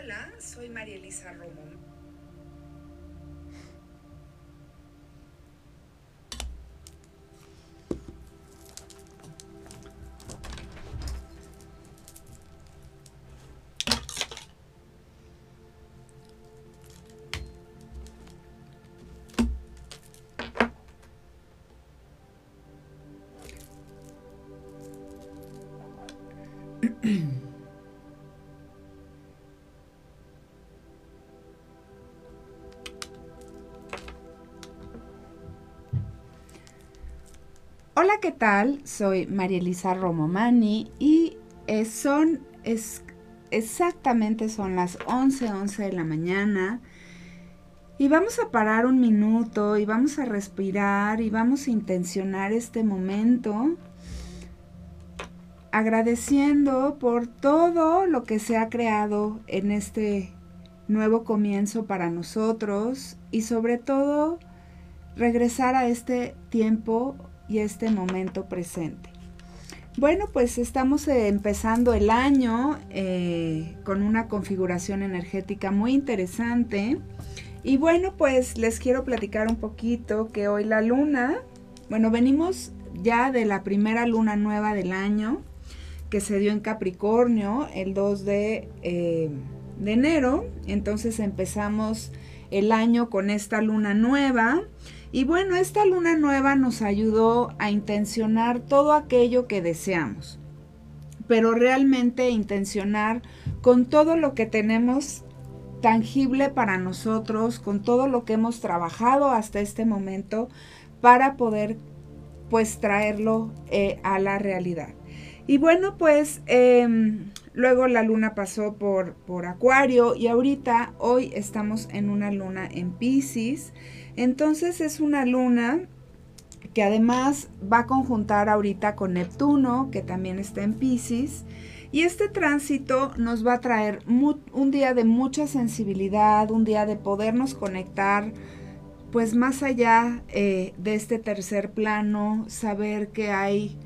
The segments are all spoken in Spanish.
Hola, soy María Elisa Romo. Hola, ¿qué tal? Soy María Elisa Romomani y eh, son es, exactamente son las 11:11 11 de la mañana y vamos a parar un minuto y vamos a respirar y vamos a intencionar este momento agradeciendo por todo lo que se ha creado en este nuevo comienzo para nosotros y sobre todo regresar a este tiempo y este momento presente. Bueno, pues estamos eh, empezando el año eh, con una configuración energética muy interesante. Y bueno, pues les quiero platicar un poquito que hoy la luna, bueno, venimos ya de la primera luna nueva del año que se dio en Capricornio el 2 de, eh, de enero. Entonces empezamos el año con esta luna nueva. Y bueno, esta luna nueva nos ayudó a intencionar todo aquello que deseamos, pero realmente intencionar con todo lo que tenemos tangible para nosotros, con todo lo que hemos trabajado hasta este momento para poder pues traerlo eh, a la realidad. Y bueno, pues em, luego la luna pasó por, por Acuario y ahorita hoy estamos en una luna en Pisces. Entonces es una luna que además va a conjuntar ahorita con Neptuno, que también está en Pisces. Y este tránsito nos va a traer un día de mucha sensibilidad, un día de podernos conectar, pues más allá eh, de este tercer plano, saber que hay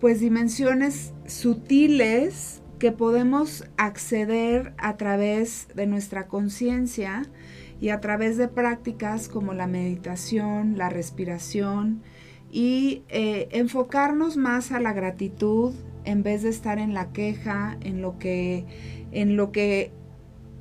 pues dimensiones sutiles que podemos acceder a través de nuestra conciencia y a través de prácticas como la meditación, la respiración y eh, enfocarnos más a la gratitud en vez de estar en la queja, en lo que, en lo que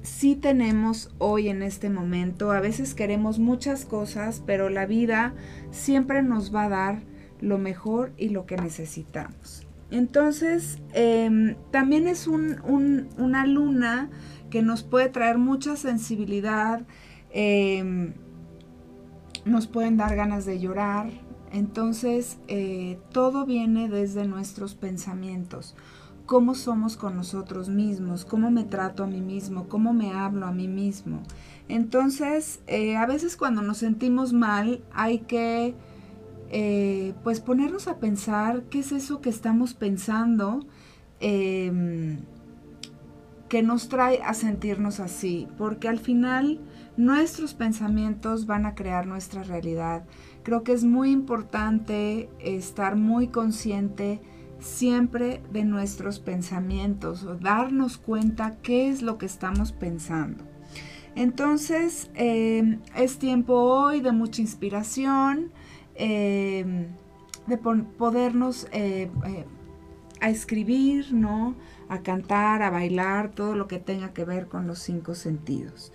sí tenemos hoy en este momento. A veces queremos muchas cosas, pero la vida siempre nos va a dar lo mejor y lo que necesitamos. Entonces, em, también es una luna que nos puede traer mucha sensibilidad, Em, nos pueden dar ganas de llorar. Entonces, eh, todo viene desde nuestros pensamientos. Cómo somos con nosotros mismos, cómo me trato a mí mismo, cómo me hablo a mí mismo. Entonces, eh, a veces cuando nos sentimos mal, hay que eh, pues ponernos a pensar qué es eso que estamos pensando em, que nos trae a sentirnos así, porque al final nuestros pensamientos van a crear nuestra realidad. Creo que es muy importante estar muy consciente siempre de nuestros pensamientos o darnos cuenta qué es lo que estamos pensando. Entonces em, es tiempo hoy de mucha inspiración, em, de podernos eh, eh, a escribir, ¿no? A cantar, a bailar, todo lo que tenga que ver con los cinco sentidos.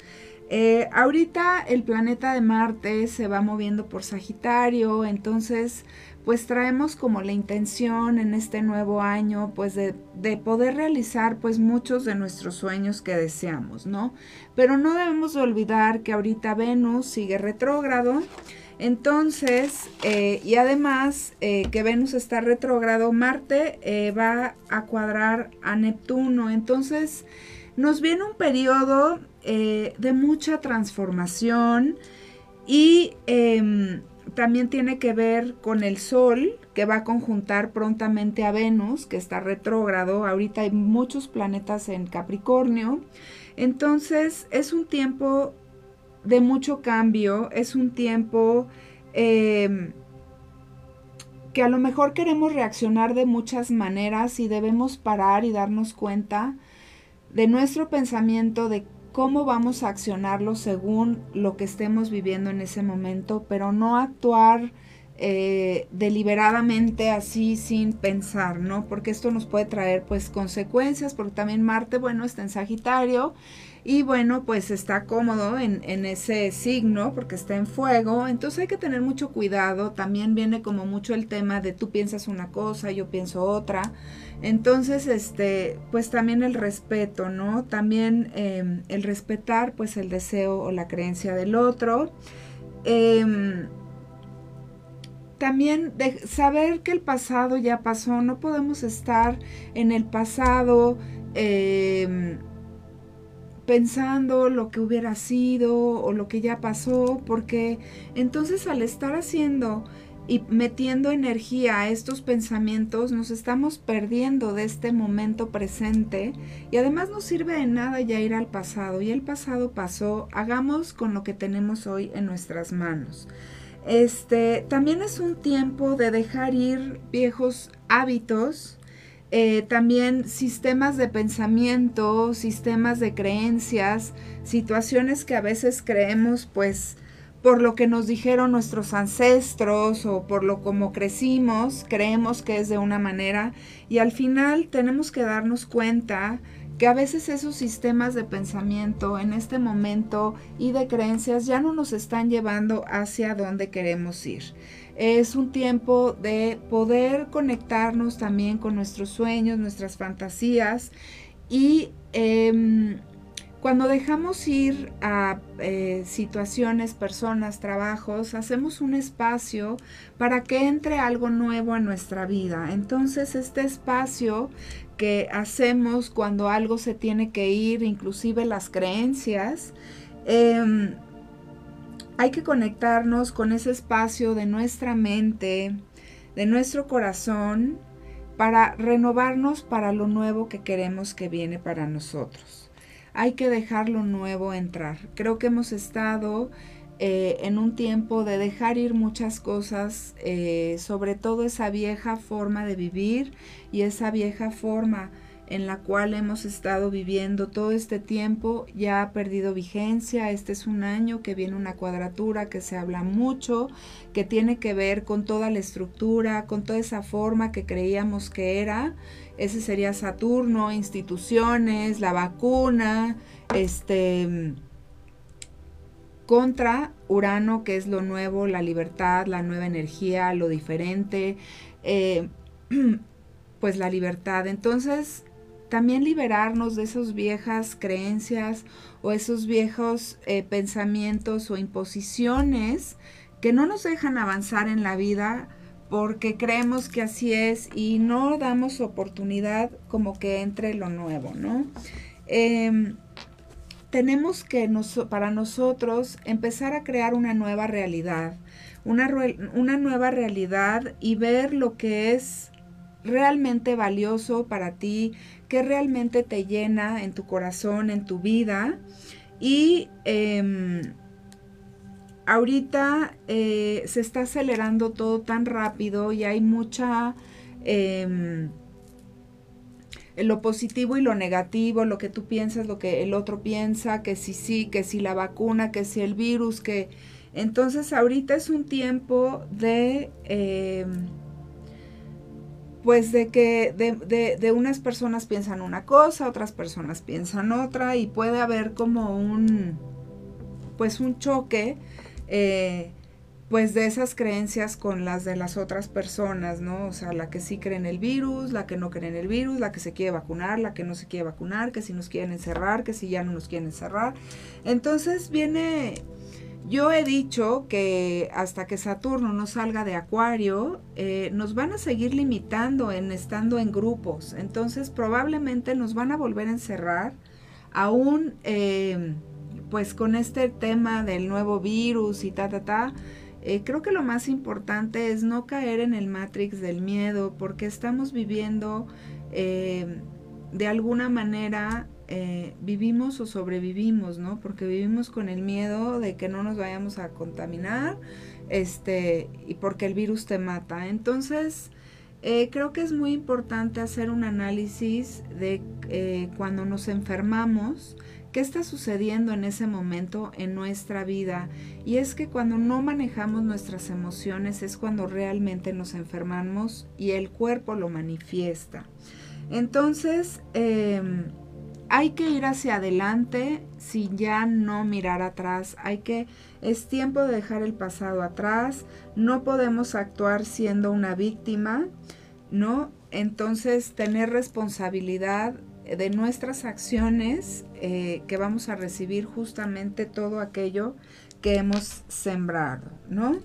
Eh, ahorita el planeta de Marte se va moviendo por Sagitario, entonces pues traemos como la intención en este nuevo año pues de, poder realizar pues muchos de nuestros sueños que deseamos, ¿no? Pero no debemos olvidar que ahorita Venus sigue retrógrado, entonces, eh, y además eh, que Venus está retrógrado, Marte va a cuadrar a Neptuno, entonces nos viene un periodo eh, de mucha transformación y em, también tiene que ver con el Sol, que va a conjuntar prontamente a Venus, que está retrógrado. Ahorita hay muchos planetas en Capricornio. Entonces es un tiempo de mucho cambio, es un tiempo em, que a lo mejor queremos reaccionar de muchas maneras y debemos parar y darnos cuenta de nuestro pensamiento, de cómo vamos a accionarlo según lo que estemos viviendo en ese momento, pero no actuar eh, deliberadamente así sin pensar, ¿no? Porque esto nos puede traer pues consecuencias, porque también Marte, bueno, está en Sagitario y bueno, pues está cómodo en, ese signo porque está en fuego, entonces hay que tener mucho cuidado, también viene como mucho el tema de tú piensas una cosa, yo pienso otra, entonces, este, pues también el respeto, ¿no? También em, el respetar pues el deseo o la creencia del otro. Eh, también de saber que el pasado ya pasó, no podemos estar en el pasado em, pensando lo que hubiera sido o lo que ya pasó, porque entonces al estar haciendo y metiendo energía a estos pensamientos, nos estamos perdiendo de este momento presente y además no sirve de nada ya ir al pasado. Y el pasado pasó, hagamos con lo que tenemos hoy en nuestras manos. Este, también es un tiempo de dejar ir viejos hábitos, eh, también sistemas de pensamiento, sistemas de creencias, situaciones que a veces creemos pues por lo que nos dijeron nuestros ancestros o por lo como crecimos, creemos que es de una manera y al final tenemos que darnos cuenta que a veces esos sistemas de pensamiento en este momento y de creencias ya no nos están llevando hacia donde queremos ir. Es un tiempo de poder conectarnos también con nuestros sueños, nuestras fantasías y em, cuando dejamos ir a eh, situaciones, personas, trabajos, hacemos un espacio para que entre algo nuevo a nuestra vida. Entonces este espacio que hacemos cuando algo se tiene que ir, inclusive las creencias, em, hay que conectarnos con ese espacio de nuestra mente, de nuestro corazón, para renovarnos para lo nuevo que queremos que viene para nosotros. Hay que dejar lo nuevo entrar. Creo que hemos estado eh, en un tiempo de dejar ir muchas cosas, eh, sobre todo esa vieja forma de vivir y esa vieja forma en la cual hemos estado viviendo todo este tiempo ya ha perdido vigencia. Este es un año que viene una cuadratura que se habla mucho, que tiene que ver con toda la estructura, con toda esa forma que creíamos que era. Ese sería Saturno, instituciones, la vacuna, este contra Urano, que es lo nuevo, la libertad, la nueva energía, lo diferente, eh, pues la libertad. Entonces, también liberarnos de esas viejas creencias o esos viejos eh, pensamientos o imposiciones que no nos dejan avanzar en la vida porque creemos que así es y no damos oportunidad como que entre lo nuevo, ¿no? Em, tenemos que para nosotros empezar a crear una nueva realidad, una, una nueva realidad y ver lo que es realmente valioso para ti, que realmente te llena en tu corazón, en tu vida. Y em, ahorita eh, se está acelerando todo tan rápido y hay mucha... Em, lo positivo y lo negativo, lo que tú piensas, lo que el otro piensa, que si sí, que si la vacuna, que si el virus, que... Entonces ahorita es un tiempo de... Pues de que de, de, unas personas piensan una cosa, otras personas piensan otra y puede haber como un, pues un choque eh, pues de esas creencias con las de las otras personas, ¿no? O sea, la que sí cree en el virus, la que no cree en el virus, la que se quiere vacunar, la que no se quiere vacunar, que si nos quieren encerrar, que si ya no nos quieren encerrar. Entonces viene, yo he dicho que hasta que Saturno no salga de Acuario, eh, nos van a seguir limitando en estando en grupos. Entonces probablemente nos van a volver a encerrar, aún eh, pues con este tema del nuevo virus y ta, ta, ta eh, creo que lo más importante es no caer en el matrix del miedo porque estamos viviendo de alguna manera eh, vivimos o sobrevivimos, ¿no? Porque vivimos con el miedo de que no nos vayamos a contaminar, este, y porque el virus te mata. Entonces, creo que es muy importante hacer un análisis de cuando nos enfermamos, qué está sucediendo en ese momento en nuestra vida. Y es que cuando no manejamos nuestras emociones es cuando realmente nos enfermamos y el cuerpo lo manifiesta. Entonces, em, hay que ir hacia adelante sin ya no mirar atrás. Hay que, es tiempo de dejar el pasado atrás. No podemos actuar siendo una víctima, ¿no? Entonces, tener responsabilidad de nuestras acciones eh, que vamos a recibir justamente todo aquello que hemos sembrado, ¿no?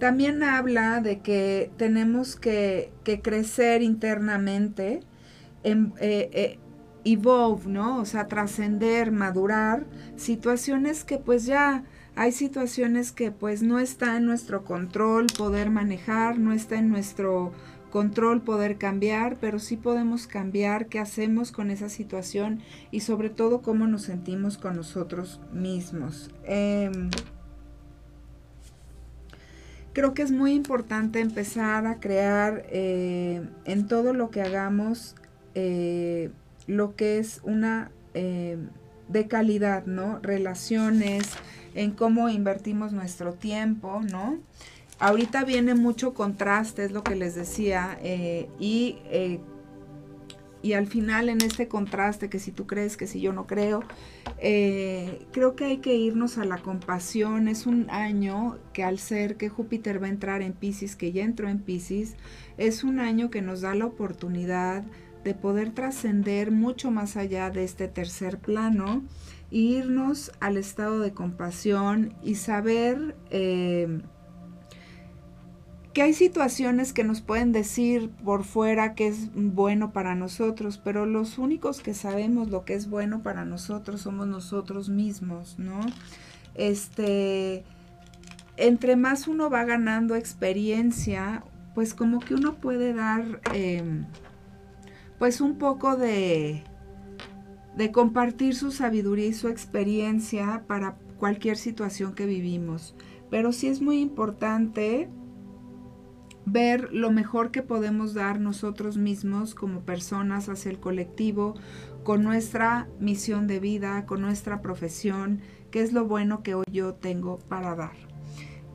También habla de que tenemos que, crecer internamente, en, eh, eh, evolve, ¿no? O sea, trascender, madurar, situaciones que pues ya hay situaciones que pues no está en nuestro control poder manejar, no está en nuestro control poder cambiar, pero sí podemos cambiar qué hacemos con esa situación y sobre todo cómo nos sentimos con nosotros mismos. Em, creo que es muy importante empezar a crear eh, en todo lo que hagamos eh, lo que es una em, de calidad, ¿no? Relaciones, en cómo invertimos nuestro tiempo, ¿no? Ahorita viene mucho contraste, es lo que les decía, eh, y, eh, y al final en este contraste, que si tú crees, que si yo no creo, eh, creo que hay que irnos a la compasión. Es un año que al ser que Júpiter va a entrar en Pisces, que ya entró en Pisces, es un año que nos da la oportunidad de poder trascender mucho más allá de este tercer plano, e irnos al estado de compasión y saber que hay situaciones que nos pueden decir por fuera que es bueno para nosotros, pero los únicos que sabemos lo que es bueno para nosotros somos nosotros mismos, ¿no? Este, entre más uno va ganando experiencia, pues como que uno puede dar, em, pues un poco de, de compartir su sabiduría y su experiencia para cualquier situación que vivimos. Pero sí es muy importante ver lo mejor que podemos dar nosotros mismos como personas hacia el colectivo, con nuestra misión de vida, con nuestra profesión, qué es lo bueno que hoy yo tengo para dar.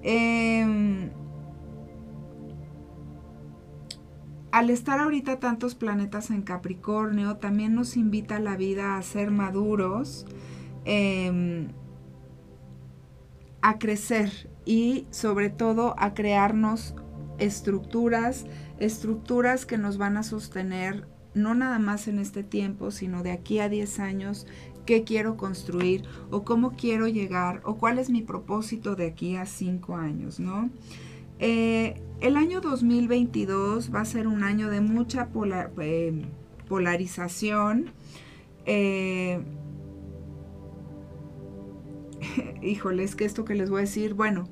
Em, al estar ahorita tantos planetas en Capricornio, también nos invita la vida a ser maduros, em, a crecer y sobre todo a crearnos estructuras, estructuras que nos van a sostener no nada más en este tiempo, sino de aquí a 10 años, qué quiero construir o cómo quiero llegar o cuál es mi propósito de aquí a 5 años, ¿no? Eh, el año 2022 va a ser un año de mucha eh, polarización. Eh, híjole, es que esto que les voy a decir, bueno,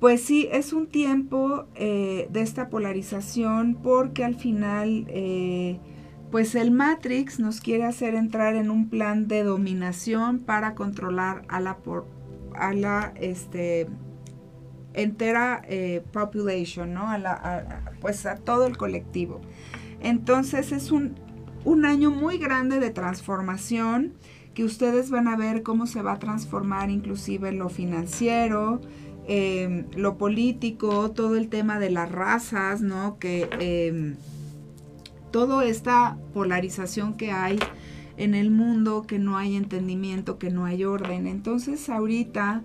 pues sí, es un tiempo eh, de esta polarización porque al final, pues el Matrix nos quiere hacer entrar en un plan de dominación para controlar a la, a la este, entera eh, population, ¿no? A la, pues a todo el colectivo. Entonces es un, un año muy grande de transformación que ustedes van a ver cómo se va a transformar inclusive lo financiero, Em, lo político, todo el tema de las razas, ¿no? Que eh, toda esta polarización que hay en el mundo, que no hay entendimiento, que no hay orden. Entonces ahorita,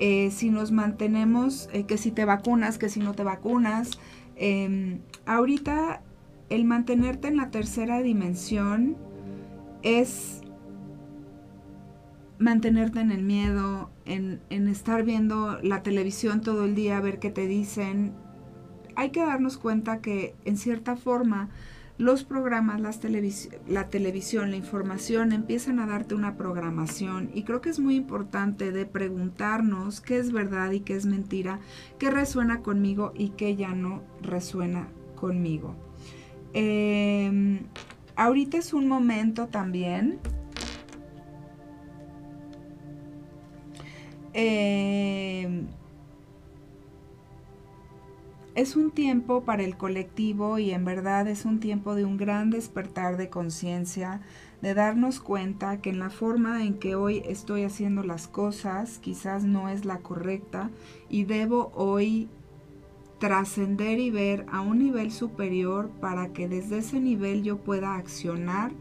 eh, si nos mantenemos, eh, que si te vacunas, que si no te vacunas, em, ahorita el mantenerte en la tercera dimensión es mantenerte en el miedo, en, estar viendo la televisión todo el día, a ver qué te dicen. Hay que darnos cuenta que en cierta forma los programas, la televisión, la información empiezan a darte una programación y creo que es muy importante de preguntarnos qué es verdad y qué es mentira, qué resuena conmigo y qué ya no resuena conmigo. Em, ahorita es un momento también Eh, es un tiempo para el colectivo y en verdad es un tiempo de un gran despertar de conciencia, de darnos cuenta que en la forma en que hoy estoy haciendo las cosas quizás no es la correcta y debo hoy trascender y ver a un nivel superior para que desde ese nivel yo pueda accionar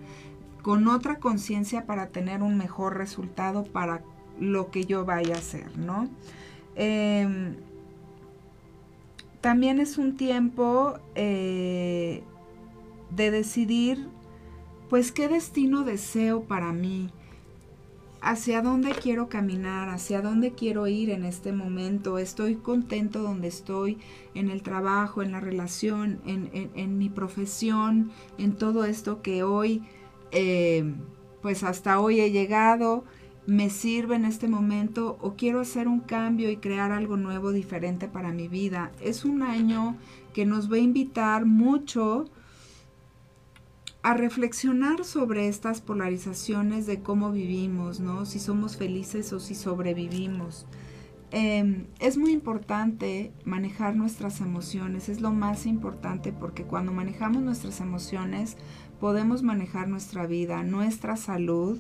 con otra conciencia para tener un mejor resultado para lo que yo vaya a hacer, ¿no? Em, también es un tiempo eh, de decidir, pues, qué destino deseo para mí, hacia dónde quiero caminar, hacia dónde quiero ir en este momento. Estoy contento donde estoy, en el trabajo, en la relación, en, mi profesión, en todo esto que hoy, eh, pues hasta hoy he llegado me sirve en este momento o quiero hacer un cambio y crear algo nuevo, diferente para mi vida. Es un año que nos va a invitar mucho a reflexionar sobre estas polarizaciones de cómo vivimos, ¿no? Si somos felices o si sobrevivimos. Em, es muy importante manejar nuestras emociones, es lo más importante porque cuando manejamos nuestras emociones podemos manejar nuestra vida, nuestra salud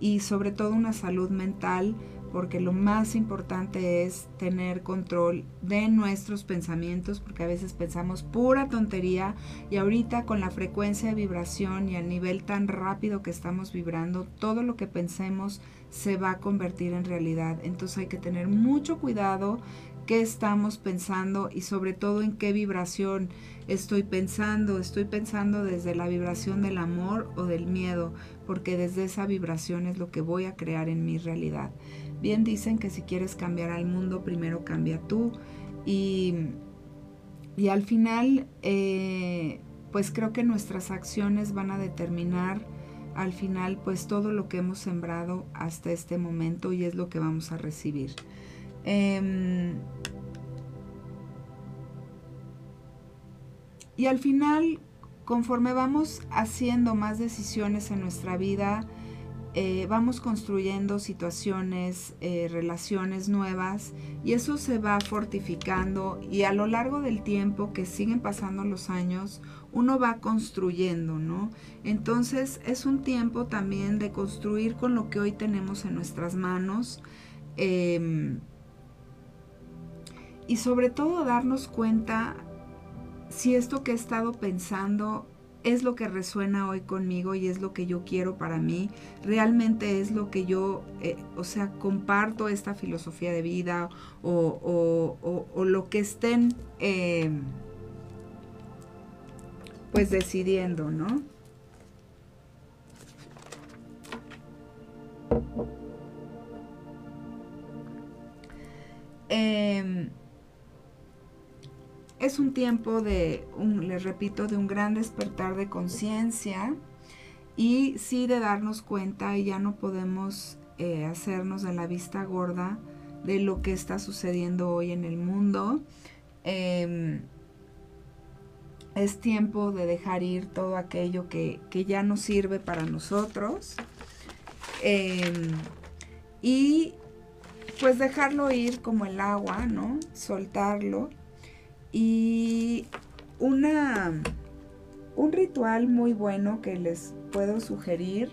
y sobre todo una salud mental, porque lo más importante es tener control de nuestros pensamientos, porque a veces pensamos pura tontería y ahorita con la frecuencia de vibración y el nivel tan rápido que estamos vibrando, todo lo que pensemos se va a convertir en realidad. Entonces hay que tener mucho cuidado qué estamos pensando y sobre todo en qué vibración estoy pensando. Estoy pensando desde la vibración del amor o del miedo, porque desde esa vibración es lo que voy a crear en mi realidad. Bien dicen que si quieres cambiar al mundo, primero cambia tú. Y, y al final, eh, pues creo que nuestras acciones van a determinar al final pues todo lo que hemos sembrado hasta este momento y es lo que vamos a recibir. Em, y al final, conforme vamos haciendo más decisiones en nuestra vida, eh, vamos construyendo situaciones, eh, relaciones nuevas y eso se va fortificando y a lo largo del tiempo que siguen pasando los años, uno va construyendo, ¿no? Entonces es un tiempo también de construir con lo que hoy tenemos en nuestras manos. Em, y sobre todo darnos cuenta si esto que he estado pensando es lo que resuena hoy conmigo y es lo que yo quiero para mí, realmente es lo que yo, eh, o sea, comparto esta filosofía de vida o, lo que estén em, pues decidiendo, ¿no? Eh, es un tiempo de, un, les repito, de un gran despertar de conciencia y sí de darnos cuenta y ya no podemos eh, hacernos de la vista gorda de lo que está sucediendo hoy en el mundo. Em, es tiempo de dejar ir todo aquello que, ya no sirve para nosotros. Em, y pues dejarlo ir como el agua, ¿no? Soltarlo y una, un ritual muy bueno que les puedo sugerir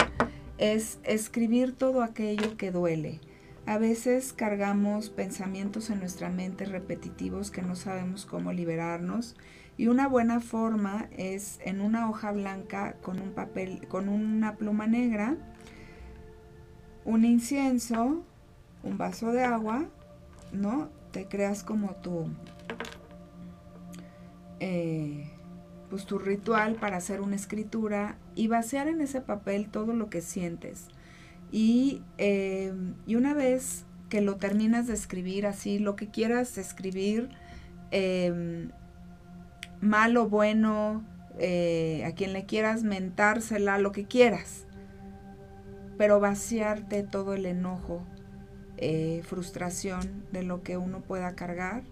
es escribir todo aquello que duele. A veces cargamos pensamientos en nuestra mente repetitivos que no sabemos cómo liberarnos y una buena forma es en una hoja blanca con un papel con una pluma negra, un incienso, un vaso de agua, ¿no? Te creas como tu eh, pues tu ritual para hacer una escritura y vaciar en ese papel todo lo que sientes. Y, eh, y una vez que lo terminas de escribir así, lo que quieras escribir, em, malo, bueno, eh, a quien le quieras mentársela, lo que quieras, pero vaciarte todo el enojo, frustración de lo que uno pueda cargar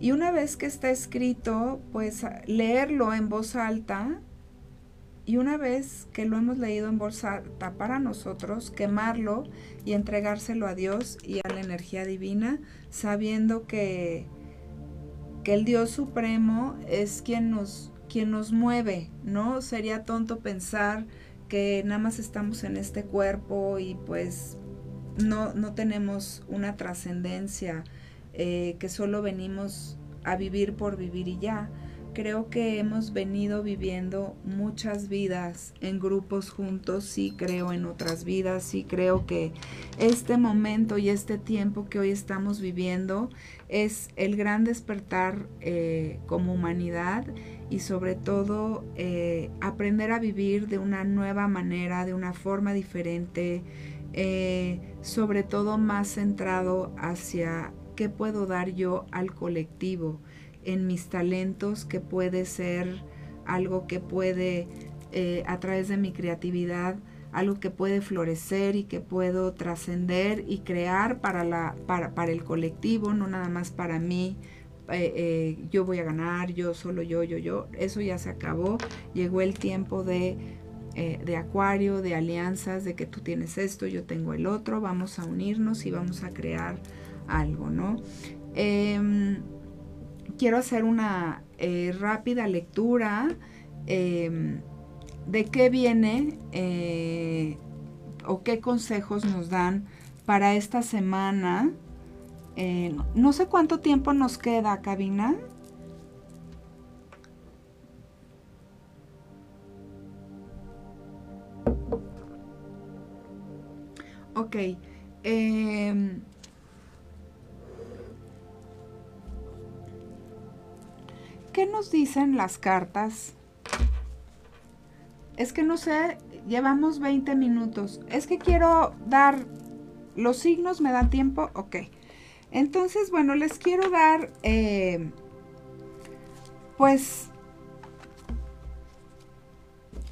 y una vez que está escrito, pues leerlo en voz alta. Y una vez que lo hemos leído en voz alta para nosotros, quemarlo y entregárselo a Dios y a la energía divina, sabiendo que, que el Dios Supremo es quien nos, quien nos mueve, ¿no? Sería tonto pensar que nada más estamos en este cuerpo y pues no, no tenemos una trascendencia, eh, que solo venimos a vivir por vivir y ya. Creo que hemos venido viviendo muchas vidas en grupos juntos, sí creo en otras vidas, sí creo que este momento y este tiempo que hoy estamos viviendo es el gran despertar eh, como humanidad y sobre todo eh, aprender a vivir de una nueva manera, de una forma diferente, sobre todo más centrado hacia qué puedo dar yo al colectivo en mis talentos, que puede ser algo que puede, eh, a través de mi creatividad, algo que puede florecer y que puedo trascender y crear para, la, para, para, el colectivo, no nada más para mí. Eh, yo voy a ganar, yo solo yo, yo, yo. Eso ya se acabó. Llegó el tiempo de eh, de acuario, de alianzas, de que tú tienes esto, yo tengo el otro, vamos a unirnos y vamos a crear algo, ¿no? Em, quiero hacer una eh, rápida lectura em, de qué viene eh, o qué consejos nos dan para esta semana. no sé cuánto tiempo nos queda, cabina. Ok. Em, ¿Qué nos dicen las cartas? Es que no sé, llevamos 20 minutos. Es que quiero dar los signos, ¿me da tiempo? Ok. Entonces, bueno, les quiero dar, em, pues,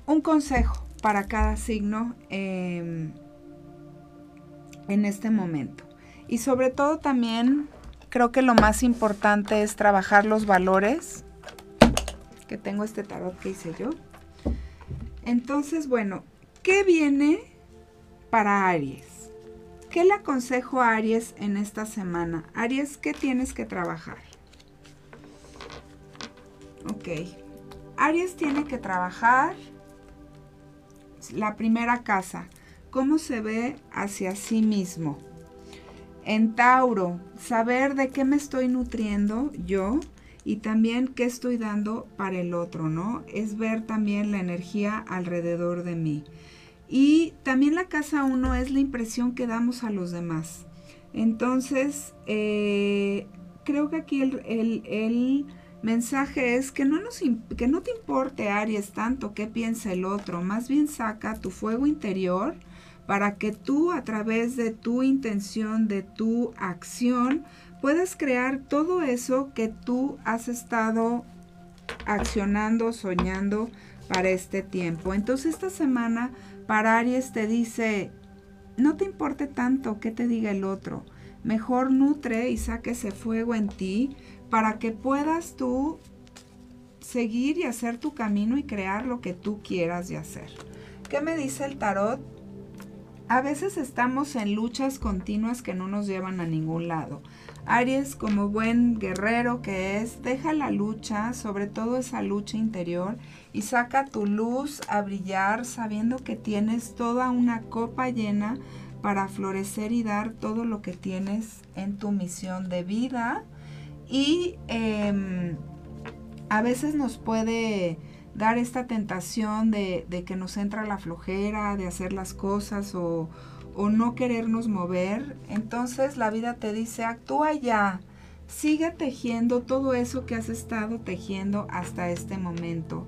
un consejo para cada signo. Eh, en este momento. Y sobre todo también creo que lo más importante es trabajar los valores, que tengo este tarot que hice yo. Entonces, bueno, ¿qué viene para Aries? ¿Qué le aconsejo a Aries en esta semana? Aries, ¿qué tienes que trabajar? Ok. Aries tiene que trabajar la primera casa cómo se ve hacia sí mismo. En Tauro, saber de qué me estoy nutriendo yo y también qué estoy dando para el otro, ¿no? Es ver también la energía alrededor de mí. Y también la casa uno es la impresión que damos a los demás. Entonces, eh, creo que aquí el, el, mensaje es que no, nos, que no te importe, Aries, tanto qué piensa el otro. Más bien saca tu fuego interior para que tú a través de tu intención, de tu acción, puedas crear todo eso que tú has estado accionando, soñando para este tiempo. Entonces esta semana para Aries te dice, no te importe tanto qué te diga el otro, mejor nutre y saque ese fuego en ti para que puedas tú seguir y hacer tu camino y crear lo que tú quieras de hacer. ¿Qué me dice el tarot? A veces estamos en luchas continuas que no nos llevan a ningún lado. Aries, como buen guerrero que es, deja la lucha, sobre todo esa lucha interior, y saca tu luz a brillar sabiendo que tienes toda una copa llena para florecer y dar todo lo que tienes en tu misión de vida. Y em, a veces nos puede dar esta tentación de, que nos entra la flojera, de hacer las cosas o, o no querernos mover, entonces la vida te dice, actúa ya, sigue tejiendo todo eso que has estado tejiendo hasta este momento,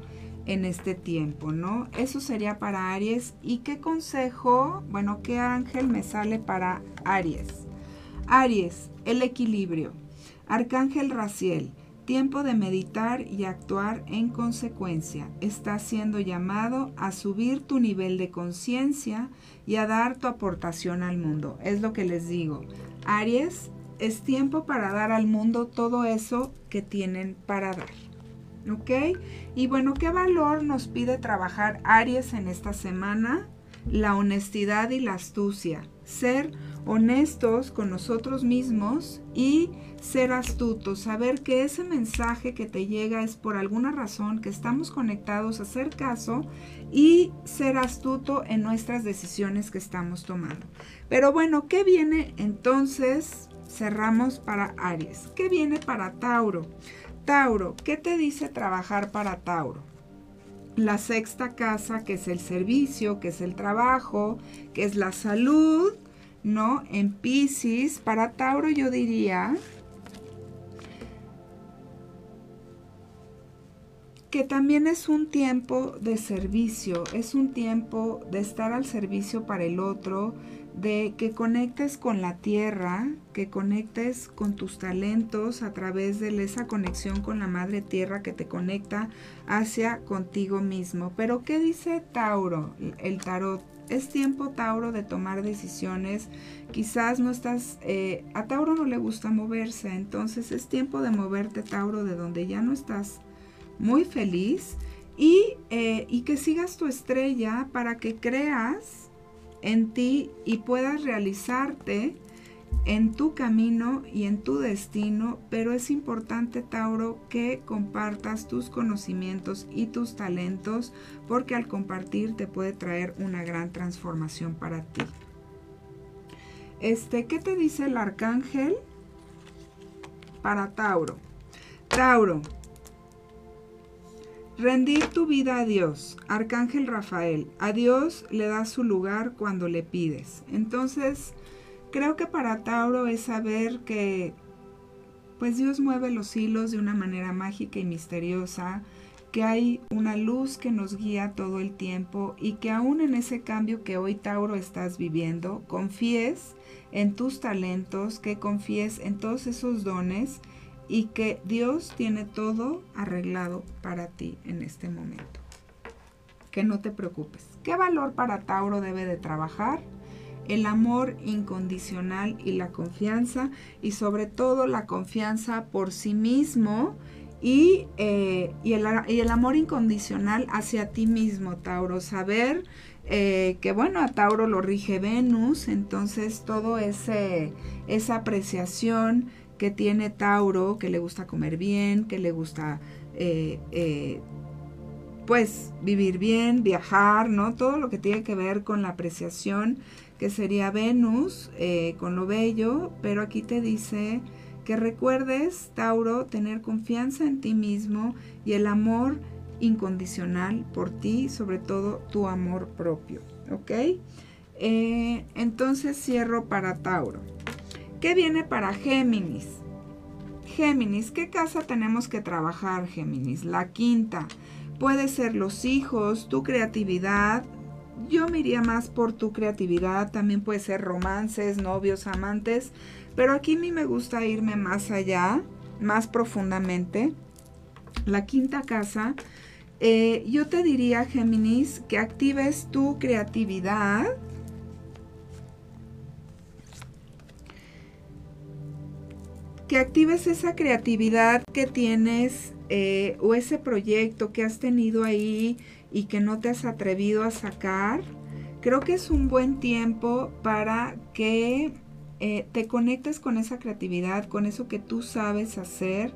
en este tiempo, ¿no? Eso sería para Aries. ¿Y qué consejo, bueno, qué ángel me sale para Aries? Aries, el equilibrio. Arcángel Raciel. Tiempo de meditar y actuar en consecuencia. Estás siendo llamado a subir tu nivel de conciencia y a dar tu aportación al mundo. Es lo que les digo. Aries, es tiempo para dar al mundo todo eso que tienen para dar. ¿Ok? Y bueno, ¿qué valor nos pide trabajar Aries en esta semana? la honestidad y la astucia. Ser honestos con nosotros mismos y ser astutos, saber que ese mensaje que te llega es por alguna razón, que estamos conectados, hacer caso y ser astuto en nuestras decisiones que estamos tomando. Pero bueno, ¿qué viene entonces? Cerramos para Aries. ¿Qué viene para Tauro? Tauro, ¿qué te dice trabajar para Tauro? La sexta casa, que es el servicio, que es el trabajo, que es la salud, ¿no? En Pisces, para Tauro yo diría que también es un tiempo de servicio, es un tiempo de estar al servicio para el otro, de que conectes con la tierra, que conectes con tus talentos a través de esa conexión con la madre tierra que te conecta hacia contigo mismo. Pero ¿qué dice Tauro, el tarot? Es tiempo, Tauro, de tomar decisiones. Quizás no estás... Eh, a Tauro no le gusta moverse, entonces es tiempo de moverte, Tauro, de donde ya no estás muy feliz y, eh, y que sigas tu estrella para que creas en ti y puedas realizarte en tu camino y en tu destino, pero es importante, Tauro, que compartas tus conocimientos y tus talentos, porque al compartir te puede traer una gran transformación para ti. Este, ¿qué te dice el arcángel para Tauro? Tauro, Rendir tu vida a Dios. Arcángel Rafael. A Dios le das su lugar cuando le pides. Entonces, creo que para Tauro es saber que pues Dios mueve los hilos de una manera mágica y misteriosa, que hay una luz que nos guía todo el tiempo y que aún en ese cambio que hoy Tauro estás viviendo, confíes en tus talentos, que confíes en todos esos dones y que Dios tiene todo arreglado para ti en este momento. Que no te preocupes. ¿Qué valor para Tauro debe de trabajar? El amor incondicional y la confianza y sobre todo la confianza por sí mismo y, eh, y, el, amor incondicional hacia ti mismo, Tauro. Saber eh, que bueno, a Tauro lo rige Venus, entonces todo ese, esa apreciación que tiene Tauro, que le gusta comer bien, que le gusta eh, pues vivir bien, viajar, ¿no? Todo lo que tiene que ver con la apreciación, que sería Venus, eh, con lo bello, pero aquí te dice que recuerdes, Tauro, tener confianza en ti mismo y el amor incondicional por ti, sobre todo tu amor propio, ¿ok? entonces cierro para Tauro. ¿Qué viene para Géminis? Géminis, ¿qué casa tenemos que trabajar, Géminis? La quinta. Puede ser los hijos, tu creatividad. Yo me iría más por tu creatividad. También puede ser romances, novios, amantes. Pero aquí a mí me gusta irme más allá, más profundamente. La quinta casa. Eh, yo te diría, Géminis, que actives tu creatividad que actives esa creatividad que tienes eh, o ese proyecto que has tenido ahí y que no te has atrevido a sacar. Creo que es un buen tiempo para que eh, te conectes con esa creatividad, con eso que tú sabes hacer,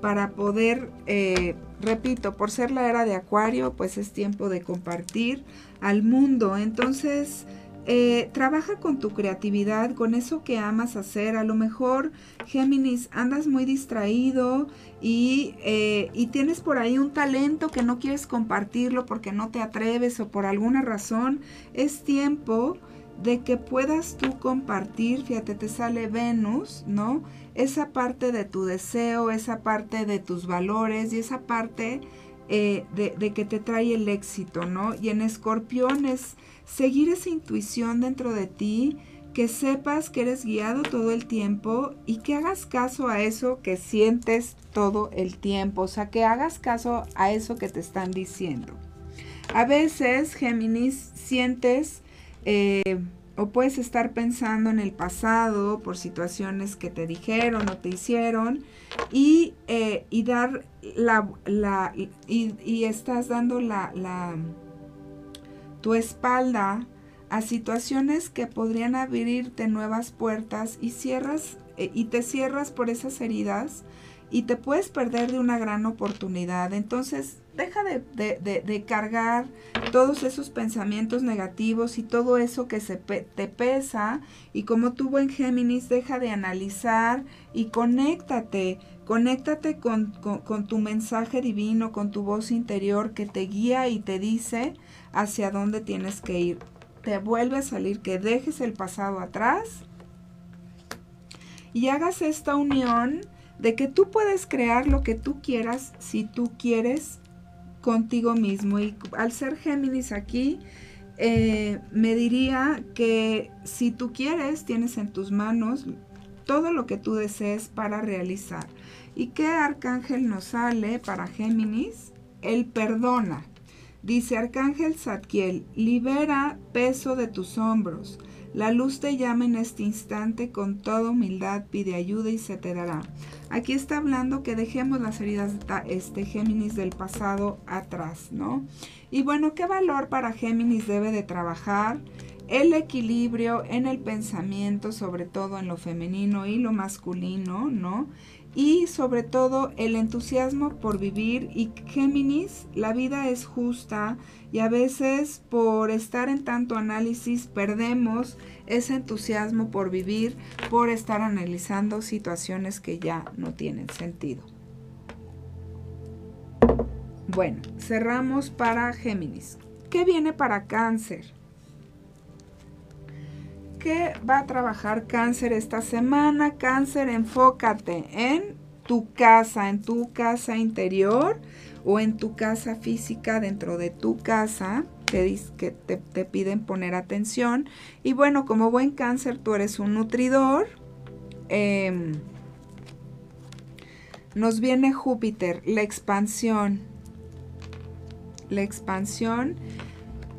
para poder, eh, repito, por ser la era de Acuario, pues es tiempo de compartir al mundo. Entonces, eh, trabaja con tu creatividad, con eso que amas hacer. A lo mejor, Géminis, andas muy distraído y, eh, y, tienes por ahí un talento que no quieres compartirlo porque no te atreves o por alguna razón. Es tiempo de que puedas tú compartir, fíjate, te sale Venus, ¿no? Esa parte de tu deseo, esa parte de tus valores y esa parte eh, de, de, que te trae el éxito, ¿no? Y en escorpión es seguir esa intuición dentro de ti, que sepas que eres guiado todo el tiempo y que hagas caso a eso que sientes todo el tiempo, o sea, que hagas caso a eso que te están diciendo. A veces, Géminis, sientes eh, o puedes estar pensando en el pasado por situaciones que te dijeron o te hicieron y, eh, dar la, y, y, estás dando la, la tu espalda a situaciones que podrían abrirte nuevas puertas y cierras eh, y te cierras por esas heridas y te puedes perder de una gran oportunidad. Entonces, deja de, cargar todos esos pensamientos negativos y todo eso que se te pesa. Y como tú, buen Géminis, deja de analizar y conéctate. Conéctate con, con tu mensaje divino, con tu voz interior que te guía y te dice hacia dónde tienes que ir. Te vuelve a salir, que dejes el pasado atrás y hagas esta unión de que tú puedes crear lo que tú quieras si tú quieres contigo mismo. Y al ser Géminis aquí, eh, me diría que si tú quieres, tienes en tus manos todo lo que tú desees para realizar. ¿Y qué arcángel nos sale para Géminis? El perdona. Dice Arcángel Zadkiel, libera peso de tus hombros. La luz te llama en este instante, con toda humildad pide ayuda y se te dará. Aquí está hablando que dejemos las heridas este, Géminis del pasado atrás, ¿no? Y bueno, ¿qué valor para Géminis debe de trabajar? El equilibrio en el pensamiento, sobre todo en lo femenino y lo masculino, ¿no? Y sobre todo el entusiasmo por vivir y Géminis, la vida es justa y a veces por estar en tanto análisis perdemos ese entusiasmo por vivir, por estar analizando situaciones que ya no tienen sentido. Bueno, cerramos para Géminis. ¿Qué viene para cáncer? Va a trabajar cáncer esta semana. Cáncer, enfócate en tu casa, en tu casa interior o en tu casa física, dentro de tu casa, que, que te, piden poner atención. Y bueno, como buen cáncer, tú eres un nutridor. Em, nos viene Júpiter, la expansión. La expansión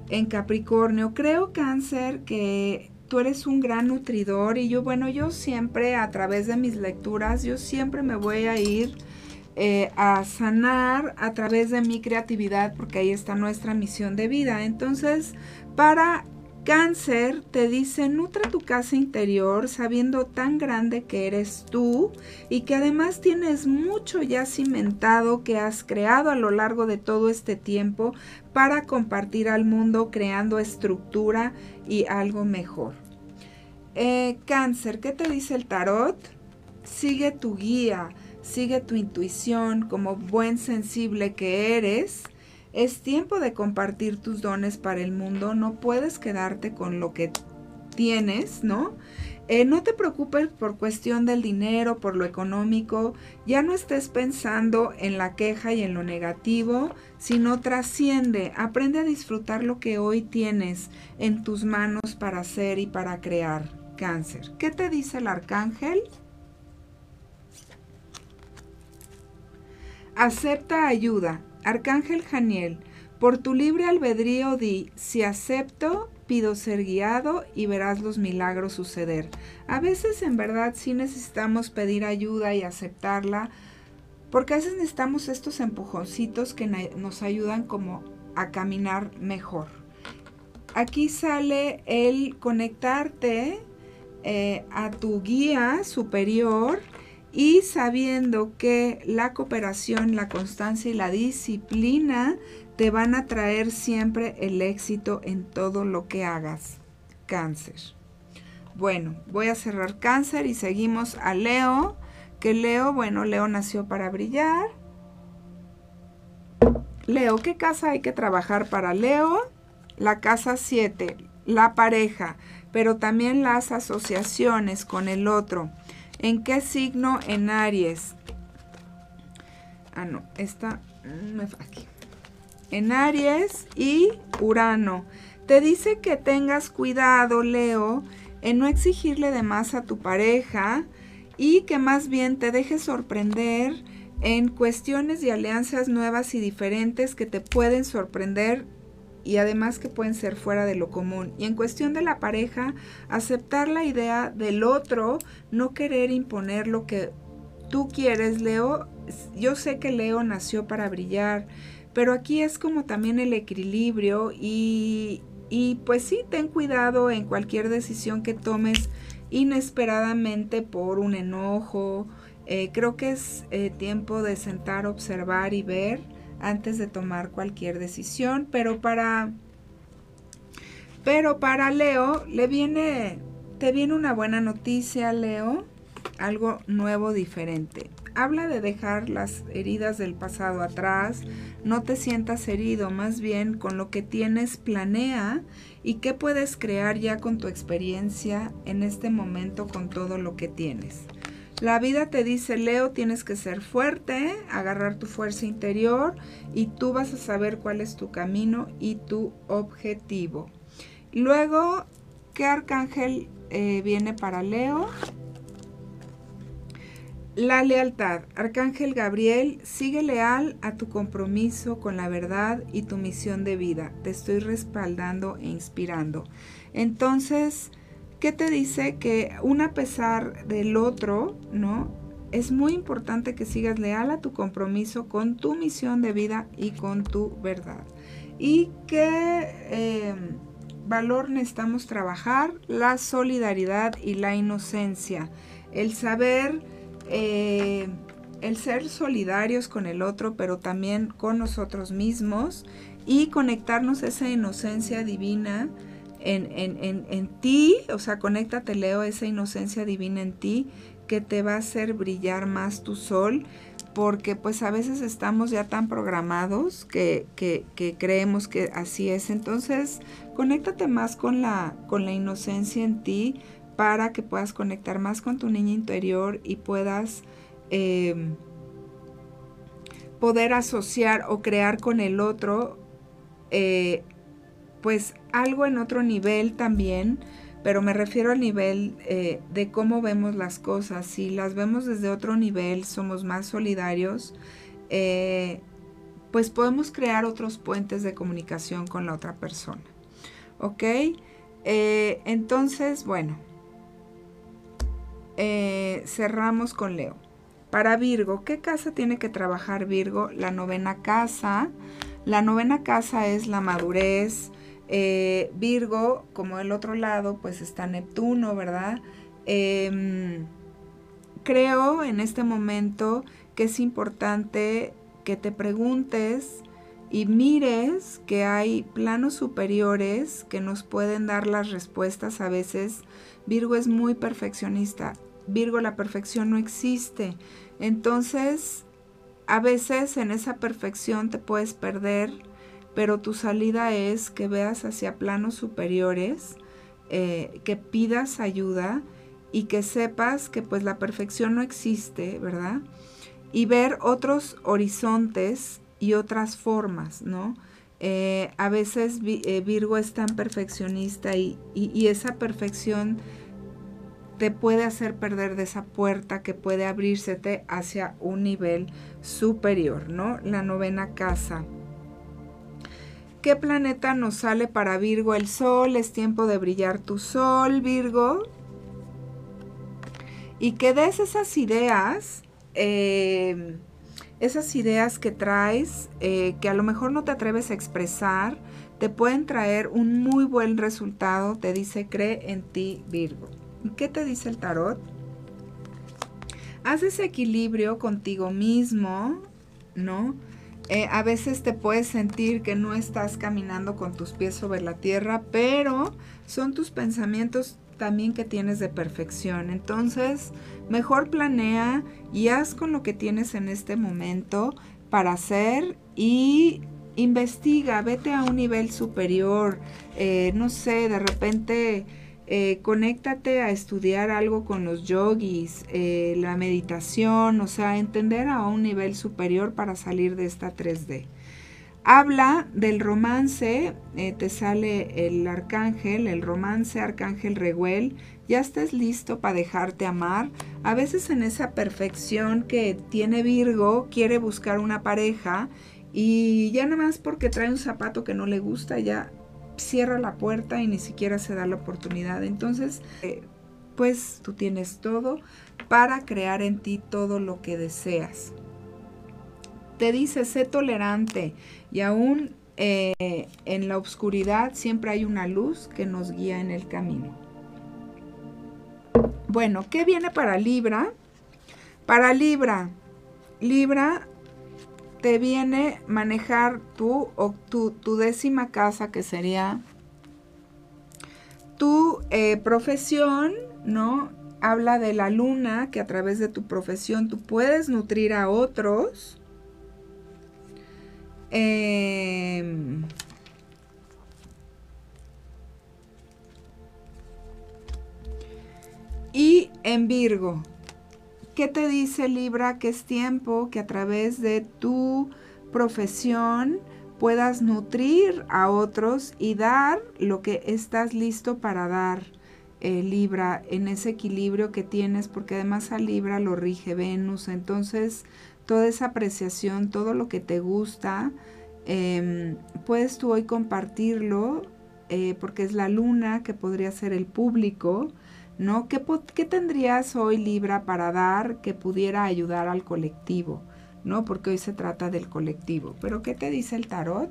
en Capricornio. Creo, cáncer, que tú eres un gran nutridor y yo, bueno, yo siempre a través de mis lecturas, yo siempre me voy a ir eh, a sanar a través de mi creatividad porque ahí está nuestra misión de vida. Entonces, para cáncer te dice, nutra tu casa interior sabiendo tan grande que eres tú y que además tienes mucho ya cimentado que has creado a lo largo de todo este tiempo para compartir al mundo creando estructura y algo mejor. Eh, cáncer, ¿qué te dice el tarot? Sigue tu guía, sigue tu intuición como buen sensible que eres es tiempo de compartir tus dones para el mundo. No puedes quedarte con lo que tienes, ¿no? Eh, no te preocupes por cuestión del dinero, por lo económico. Ya no estés pensando en la queja y en lo negativo, sino trasciende. Aprende a disfrutar lo que hoy tienes en tus manos para hacer y para crear. Cáncer. ¿Qué te dice el arcángel? Acepta ayuda. Arcángel Janiel, por tu libre albedrío di, si acepto, pido ser guiado y verás los milagros suceder. A veces en verdad sí necesitamos pedir ayuda y aceptarla, porque a veces necesitamos estos empujoncitos que nos ayudan como a caminar mejor. Aquí sale el conectarte eh, a tu guía superior y sabiendo que la cooperación, la constancia y la disciplina te van a traer siempre el éxito en todo lo que hagas. Cáncer. Bueno, voy a cerrar cáncer y seguimos a Leo, que Leo, bueno, Leo nació para brillar. Leo, ¿qué casa hay que trabajar para Leo? La casa 7, la pareja, pero también las asociaciones con el otro ¿En qué signo en Aries? Ah, no, esta me aquí. En Aries y Urano. Te dice que tengas cuidado, Leo, en no exigirle de más a tu pareja y que más bien te dejes sorprender en cuestiones y alianzas nuevas y diferentes que te pueden sorprender y además que pueden ser fuera de lo común. Y en cuestión de la pareja, aceptar la idea del otro, no querer imponer lo que tú quieres, Leo. Yo sé que Leo nació para brillar, pero aquí es como también el equilibrio y Y pues sí, ten cuidado en cualquier decisión que tomes inesperadamente por un enojo. Eh, creo que es eh, tiempo de sentar, observar y ver antes de tomar cualquier decisión. Pero para, pero para Leo le viene, te viene una buena noticia, Leo. Algo nuevo, diferente habla de dejar las heridas del pasado atrás, no te sientas herido, más bien con lo que tienes planea y qué puedes crear ya con tu experiencia en este momento con todo lo que tienes. La vida te dice, Leo, tienes que ser fuerte, agarrar tu fuerza interior y tú vas a saber cuál es tu camino y tu objetivo. Luego, ¿qué arcángel eh, viene para Leo? La lealtad. Arcángel Gabriel, sigue leal a tu compromiso con la verdad y tu misión de vida. Te estoy respaldando e inspirando. Entonces, ¿qué te dice? Que un a pesar del otro, ¿no? Es muy importante que sigas leal a tu compromiso con tu misión de vida y con tu verdad. ¿Y qué em, valor necesitamos trabajar? La solidaridad y la inocencia. El saber eh, el ser solidarios con el otro, pero también con nosotros mismos y conectarnos esa inocencia divina en, en, ti, o sea, conéctate, Leo, esa inocencia divina en ti que te va a hacer brillar más tu sol, porque pues a veces estamos ya tan programados que, que, que, creemos que así es. Entonces, conéctate más con la, con la inocencia en ti, para que puedas conectar más con tu niña interior y puedas em, poder asociar o crear con el otro, eh, pues algo en otro nivel también, pero me refiero al nivel eh, de cómo vemos las cosas. Si las vemos desde otro nivel, somos más solidarios, eh, pues podemos crear otros puentes de comunicación con la otra persona. ¿Ok? entonces, bueno, eh, cerramos con Leo. Para Virgo, ¿qué casa tiene que trabajar Virgo? La novena casa. La novena casa es la madurez. Eh, Virgo, como el otro lado, pues está Neptuno, ¿verdad? Em, creo en este momento que es importante que te preguntes y mires que hay planos superiores que nos pueden dar las respuestas a veces. Virgo es muy perfeccionista. Virgo, la perfección no existe. Entonces, a veces en esa perfección te puedes perder, pero tu salida es que veas hacia planos superiores, eh, que pidas ayuda y que sepas que pues la perfección no existe, ¿verdad? Y ver otros horizontes y otras formas, ¿no? Eh, a veces eh, Virgo es tan perfeccionista y, y esa perfección te puede hacer perder de esa puerta que puede abrírsete hacia un nivel superior, ¿no? La novena casa. ¿Qué planeta nos sale para Virgo? El Sol, es tiempo de brillar tu Sol, Virgo. Y que des esas ideas, eh, esas ideas que traes, eh, que a lo mejor no te atreves a expresar, te pueden traer un muy buen resultado. Te dice, cree en ti, Virgo. ¿Qué te dice el tarot? Haz ese equilibrio contigo mismo, ¿no? Eh, a veces te puedes sentir que no estás caminando con tus pies sobre la tierra, pero son tus pensamientos también que tienes de perfección. Entonces, mejor planea y haz con lo que tienes en este momento para hacer y investiga, vete a un nivel superior. Eh, no sé, de repente eh, conéctate a estudiar algo con los yogis, eh, la meditación, o sea, entender a un nivel superior para salir de esta 3D. Habla del romance, eh, te sale el arcángel, el romance arcángel Reguel, ya estés listo para dejarte amar. A veces en esa perfección que tiene Virgo, quiere buscar una pareja y ya nada más porque trae un zapato que no le gusta, ya cierra la puerta y ni siquiera se da la oportunidad. Entonces, eh, pues tú tienes todo para crear en ti todo lo que deseas. Te dice, sé tolerante y aún eh, en la oscuridad siempre hay una luz que nos guía en el camino. Bueno, ¿qué viene para Libra? Para Libra, Libra te viene manejar tu, tu, décima casa, que sería tu eh, profesión, ¿no? Habla de la luna, que a través de tu profesión tú puedes nutrir a otros. Em, y en Virgo, ¿qué te dice Libra? Que es tiempo que a través de tu profesión puedas nutrir a otros y dar lo que estás listo para dar. Eh, Libra en ese equilibrio que tienes porque además a Libra lo rige Venus entonces toda esa apreciación, todo lo que te gusta, em, puedes tú hoy compartirlo eh, porque es la luna que podría ser el público, ¿no? ¿Qué, ¿Qué, tendrías hoy Libra para dar que pudiera ayudar al colectivo? ¿No? Porque hoy se trata del colectivo. Pero ¿qué te dice el tarot?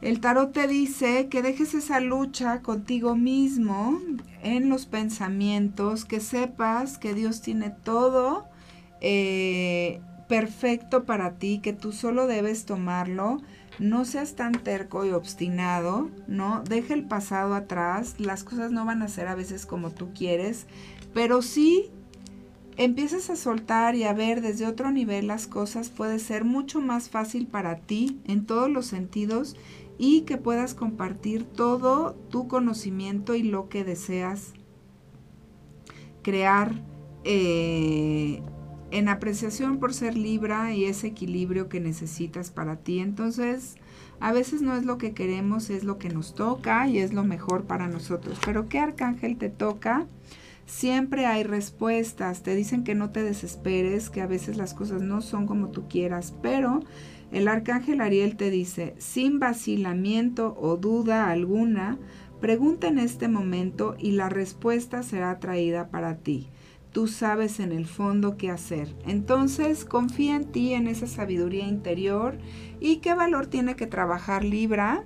El tarot te dice que dejes esa lucha contigo mismo en los pensamientos, que sepas que Dios tiene todo eh, perfecto para ti, que tú solo debes tomarlo. No seas tan terco y obstinado, ¿no? Deja el pasado atrás, las cosas no van a ser a veces como tú quieres, pero sí empiezas a soltar y a ver desde otro nivel las cosas, puede ser mucho más fácil para ti en todos los sentidos y que puedas compartir todo tu conocimiento y lo que deseas crear eh, en apreciación por ser Libra y ese equilibrio que necesitas para ti. Entonces, a veces no es lo que queremos, es lo que nos toca y es lo mejor para nosotros. Pero ¿qué arcángel te toca? Siempre hay respuestas. Te dicen que no te desesperes, que a veces las cosas no son como tú quieras, pero el arcángel Ariel te dice, sin vacilamiento o duda alguna, pregunta en este momento y la respuesta será traída para ti tú sabes en el fondo qué hacer. Entonces confía en ti, en esa sabiduría interior y qué valor tiene que trabajar Libra.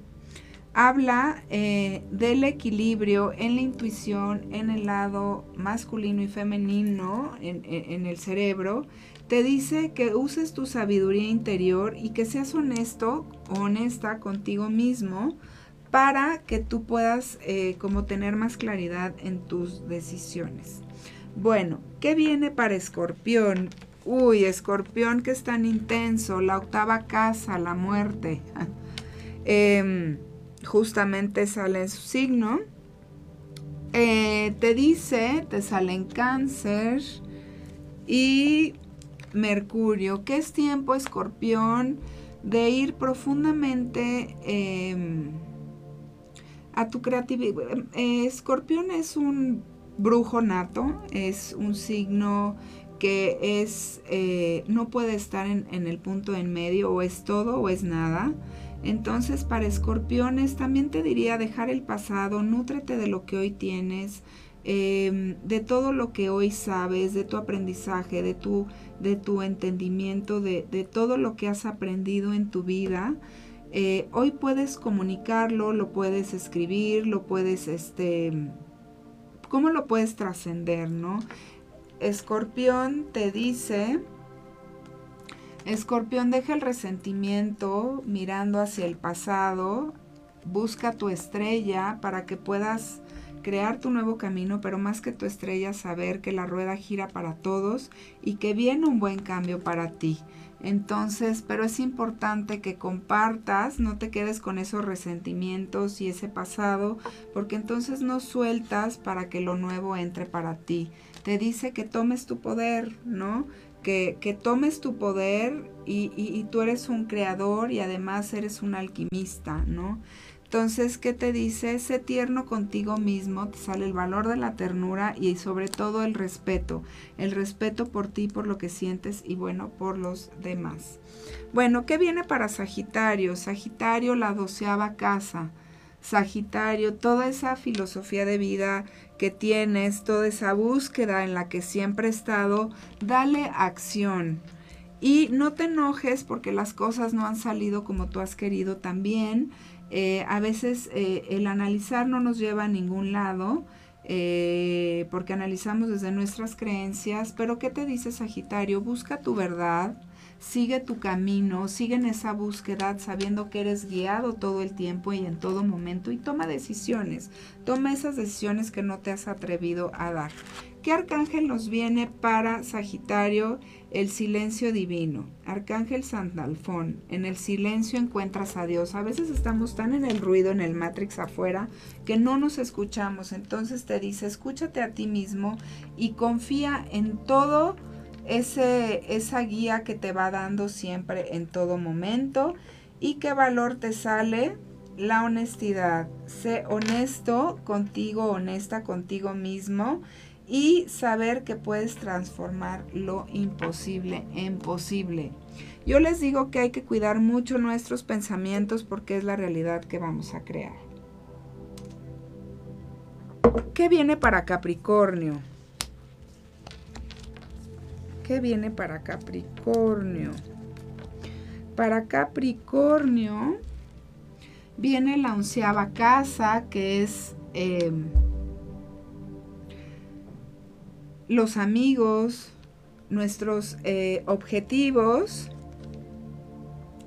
Habla eh, del equilibrio en la intuición, en el lado masculino y femenino, en, el cerebro. Te dice que uses tu sabiduría interior y que seas honesto honesta contigo mismo para que tú puedas eh, como tener más claridad en tus decisiones. Bueno, ¿qué viene para escorpión? Uy, escorpión que es tan intenso, la octava casa, la muerte. Em, justamente sale en su signo. Eh, te dice, te sale en cáncer y Mercurio, que es tiempo, escorpión, de ir profundamente em, a tu creatividad. Eh, escorpión es un brujo nato, es un signo que es, eh, no puede estar en, el punto en medio, o es todo o es nada. Entonces, para escorpiones, también te diría dejar el pasado, nútrete de lo que hoy tienes, em, de todo lo que hoy sabes, de tu aprendizaje, de tu, de tu entendimiento, de, de todo lo que has aprendido en tu vida. Eh, hoy puedes comunicarlo, lo puedes escribir, lo puedes este, ¿Cómo lo puedes trascender, no? Escorpión te dice, Escorpión deja el resentimiento mirando hacia el pasado, busca tu estrella para que puedas crear tu nuevo camino, pero más que tu estrella, saber que la rueda gira para todos y que viene un buen cambio para ti. Entonces, pero es importante que compartas, no te quedes con esos resentimientos y ese pasado, porque entonces no sueltas para que lo nuevo entre para ti. Te dice que tomes tu poder, ¿no? Que, que tomes tu poder y, y, y tú eres un creador y además eres un alquimista, ¿no? Entonces, ¿qué te dice? Sé tierno contigo mismo, te sale el valor de la ternura y sobre todo el respeto. El respeto por ti, por lo que sientes y bueno, por los demás. Bueno, ¿qué viene para Sagitario? Sagitario, la doceava casa. Sagitario, toda esa filosofía de vida que tienes, toda esa búsqueda en la que siempre he estado, dale acción. Y no te enojes porque las cosas no han salido como tú has querido también. Eh, a veces eh, el analizar no nos lleva a ningún lado. Eh, porque analizamos desde nuestras creencias, pero ¿qué te dice Sagitario? Busca tu verdad, sigue tu camino, sigue en esa búsqueda sabiendo que eres guiado todo el tiempo y en todo momento y toma decisiones, toma esas decisiones que no te has atrevido a dar. ¿Qué arcángel nos viene para Sagitario? El silencio divino. Arcángel Sandalfón. En el silencio encuentras a Dios. A veces estamos tan en el ruido, en el Matrix afuera, que no nos escuchamos. Entonces te dice, escúchate a ti mismo y confía en todo ese, esa guía que te va dando siempre en todo momento. ¿Y qué valor te sale? La honestidad. Sé honesto contigo, honesta contigo mismo y saber que puedes transformar lo imposible en posible. Yo les digo que hay que cuidar mucho nuestros pensamientos porque es la realidad que vamos a crear. ¿Qué viene para Capricornio? ¿Qué viene para Capricornio? Para Capricornio viene la onceava casa que es... Em, los amigos, nuestros eh, objetivos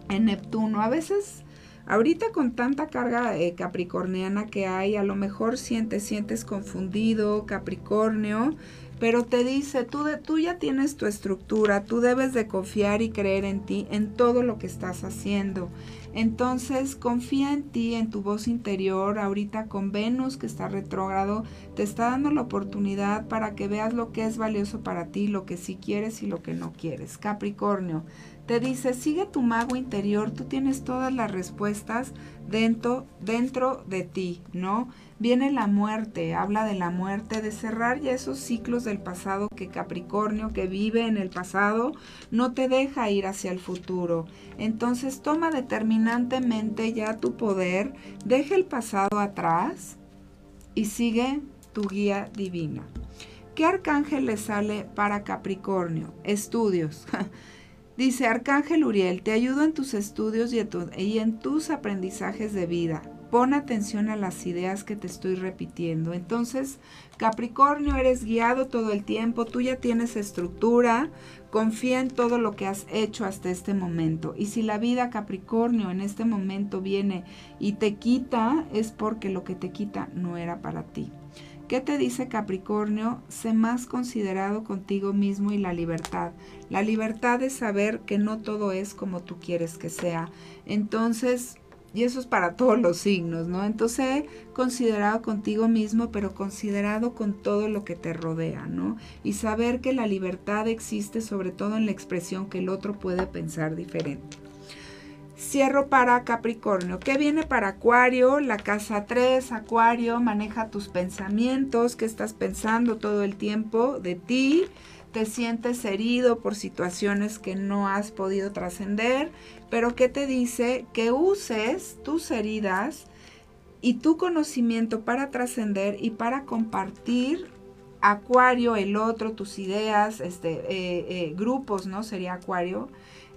en Neptuno. A veces, ahorita con tanta carga eh, capricorniana que hay, a lo mejor sientes, sientes confundido, Capricornio, pero te dice, tú, de, tú ya tienes tu estructura, tú debes de confiar y creer en ti, en todo lo que estás haciendo. Entonces confía en ti, en tu voz interior. Ahorita con Venus que está retrógrado, te está dando la oportunidad para que veas lo que es valioso para ti, lo que sí quieres y lo que no quieres. Capricornio, te dice, sigue tu mago interior, tú tienes todas las respuestas dentro, dentro de ti, ¿no? Viene la muerte, habla de la muerte, de cerrar ya esos ciclos del pasado que Capricornio, que vive en el pasado, no te deja ir hacia el futuro. Entonces toma determinantemente ya tu poder, deja el pasado atrás y sigue tu guía divina. ¿Qué arcángel le sale para Capricornio? Estudios. Dice Arcángel Uriel, te ayudo en tus estudios y en, tus aprendizajes de vida. Pon atención a las ideas que te estoy repitiendo. Entonces, Capricornio, eres guiado todo el tiempo, tú ya tienes estructura, confía en todo lo que has hecho hasta este momento. Y si la vida Capricornio en este momento viene y te quita, es porque lo que te quita no era para ti. ¿Qué te dice Capricornio? Sé más considerado contigo mismo y la libertad. La libertad es saber que no todo es como tú quieres que sea. Entonces, y eso es para todos los signos, ¿no? Entonces, considerado contigo mismo, pero considerado con todo lo que te rodea, ¿no? Y saber que la libertad existe sobre todo en la expresión que el otro puede pensar diferente. Cierro para Capricornio. ¿Qué viene para Acuario? La casa 3, Acuario, maneja tus pensamientos, qué estás pensando todo el tiempo de ti. Te sientes herido por situaciones que no has podido trascender, pero ¿qué te dice? Que uses tus heridas y tu conocimiento para trascender y para compartir Acuario, el otro, tus ideas, este, eh, eh, grupos, ¿no? Sería Acuario.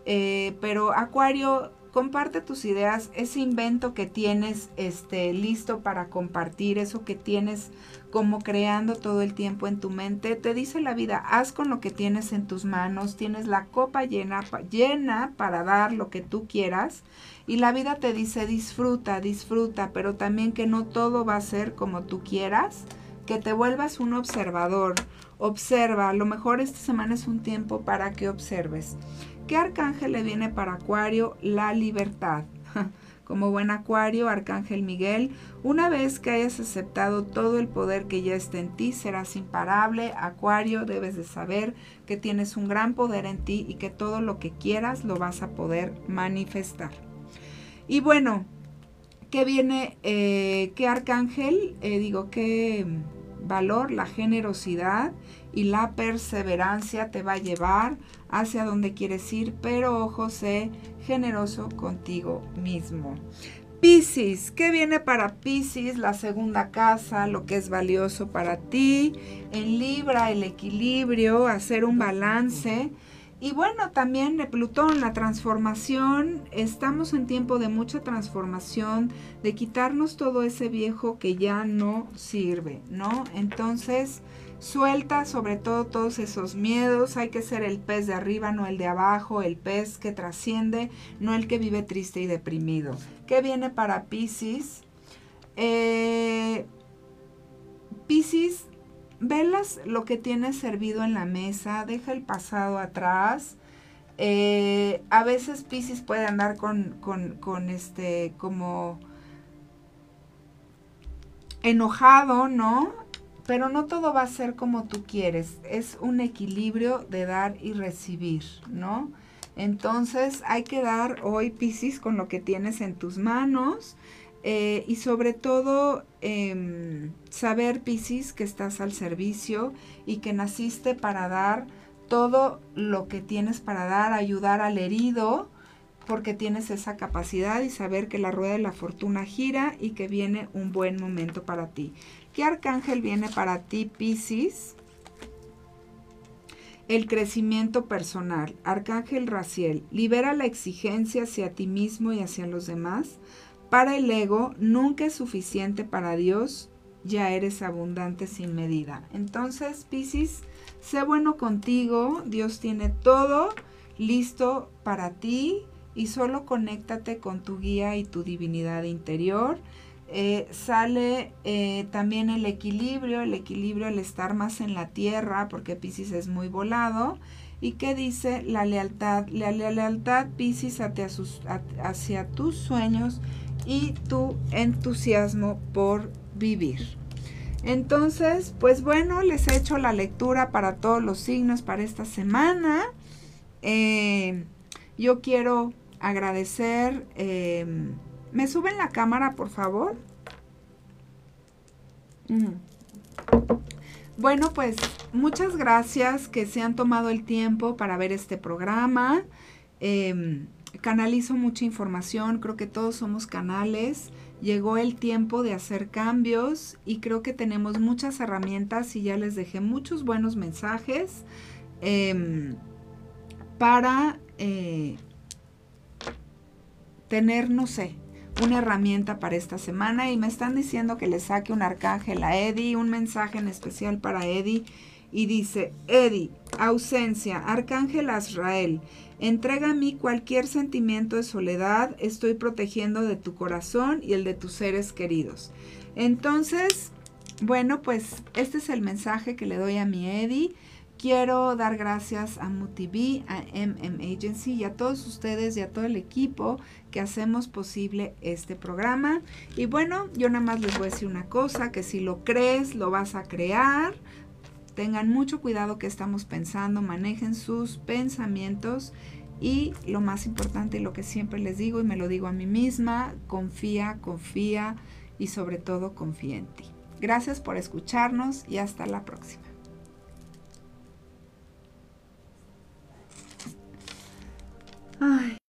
Eh, pero Acuario comparte tus ideas, ese invento que tienes este, listo para compartir, eso que tienes como creando todo el tiempo en tu mente. Te dice la vida, haz con lo que tienes en tus manos, tienes la copa llena, llena para dar lo que tú quieras. Y la vida te dice, disfruta, disfruta, pero también que no todo va a ser como tú quieras, que te vuelvas un observador. Observa, a lo mejor esta semana es un tiempo para que observes. ¿Qué arcángel le viene para Acuario? La libertad. Como buen Acuario, Arcángel Miguel, una vez que hayas aceptado todo el poder que ya está en ti, serás imparable. Acuario, debes de saber que tienes un gran poder en ti y que todo lo que quieras lo vas a poder manifestar. Y bueno, ¿qué viene? Eh, ¿Qué arcángel? Eh, digo, ¿qué valor? La generosidad y la perseverancia te va a llevar hacia donde quieres ir, pero ojo, sé generoso contigo mismo. Piscis, ¿qué viene para Piscis? La segunda casa, lo que es valioso para ti. En Libra, el equilibrio, hacer un balance. Y bueno, también de Plutón, la transformación, estamos en tiempo de mucha transformación, de quitarnos todo ese viejo que ya no sirve, ¿no? Entonces, suelta sobre todo todos esos miedos, hay que ser el pez de arriba, no el de abajo, el pez que trasciende, no el que vive triste y deprimido. ¿Qué viene para Pisces? Eh, Pisces velas lo que tienes servido en la mesa, deja el pasado atrás. Eh, a veces Pisces puede andar con, con, este, como enojado, ¿no? Pero no todo va a ser como tú quieres. Es un equilibrio de dar y recibir, ¿no? Entonces hay que dar hoy, Pisces, con lo que tienes en tus manos. Eh, y sobre todo em, saber, Piscis, que estás al servicio y que naciste para dar todo lo que tienes para dar, ayudar al herido, porque tienes esa capacidad y saber que la rueda de la fortuna gira y que viene un buen momento para ti. ¿Qué arcángel viene para ti, Piscis? El crecimiento personal. Arcángel Raciel, libera la exigencia hacia ti mismo y hacia los demás para el ego nunca es suficiente para Dios, ya eres abundante sin medida. Entonces, Piscis, sé bueno contigo, Dios tiene todo listo para ti y solo conéctate con tu guía y tu divinidad interior. Eh, sale eh, también el equilibrio, el equilibrio al estar más en la tierra, porque Piscis es muy volado. ¿Y qué dice la lealtad? La, lealtad, Piscis, hacia, tus sueños y tu entusiasmo por vivir. Entonces, pues bueno, les he hecho la lectura para todos los signos para esta semana. Eh, yo quiero agradecer. ¿Me suben la cámara, por favor? Bueno, pues muchas gracias que se han tomado el tiempo para ver este programa. Em, canalizo mucha información, creo que todos somos canales. Llegó el tiempo de hacer cambios y creo que tenemos muchas herramientas y ya les dejé muchos buenos mensajes em, para eh, tener, no sé, una herramienta para esta semana y me están diciendo que le saque un arcángel a Eddie, un mensaje en especial para Eddie y dice, Eddie, ausencia, arcángel Azrael, Entrega a mí cualquier sentimiento de soledad, estoy protegiendo de tu corazón y el de tus seres queridos. Entonces, bueno, pues este es el mensaje que le doy a mi Eddie. Quiero dar gracias a MUTV, a MM Agency y a todos ustedes y a todo el equipo que hacemos posible este programa. Y bueno, yo nada más les voy a decir una cosa, que si lo crees, lo vas a crear. Tengan mucho cuidado que estamos pensando, manejen sus pensamientos y lo más importante, lo que siempre les digo y me lo digo a mí misma, confía, confía y sobre todo confía en ti. Gracias por escucharnos y hasta la próxima. 唉。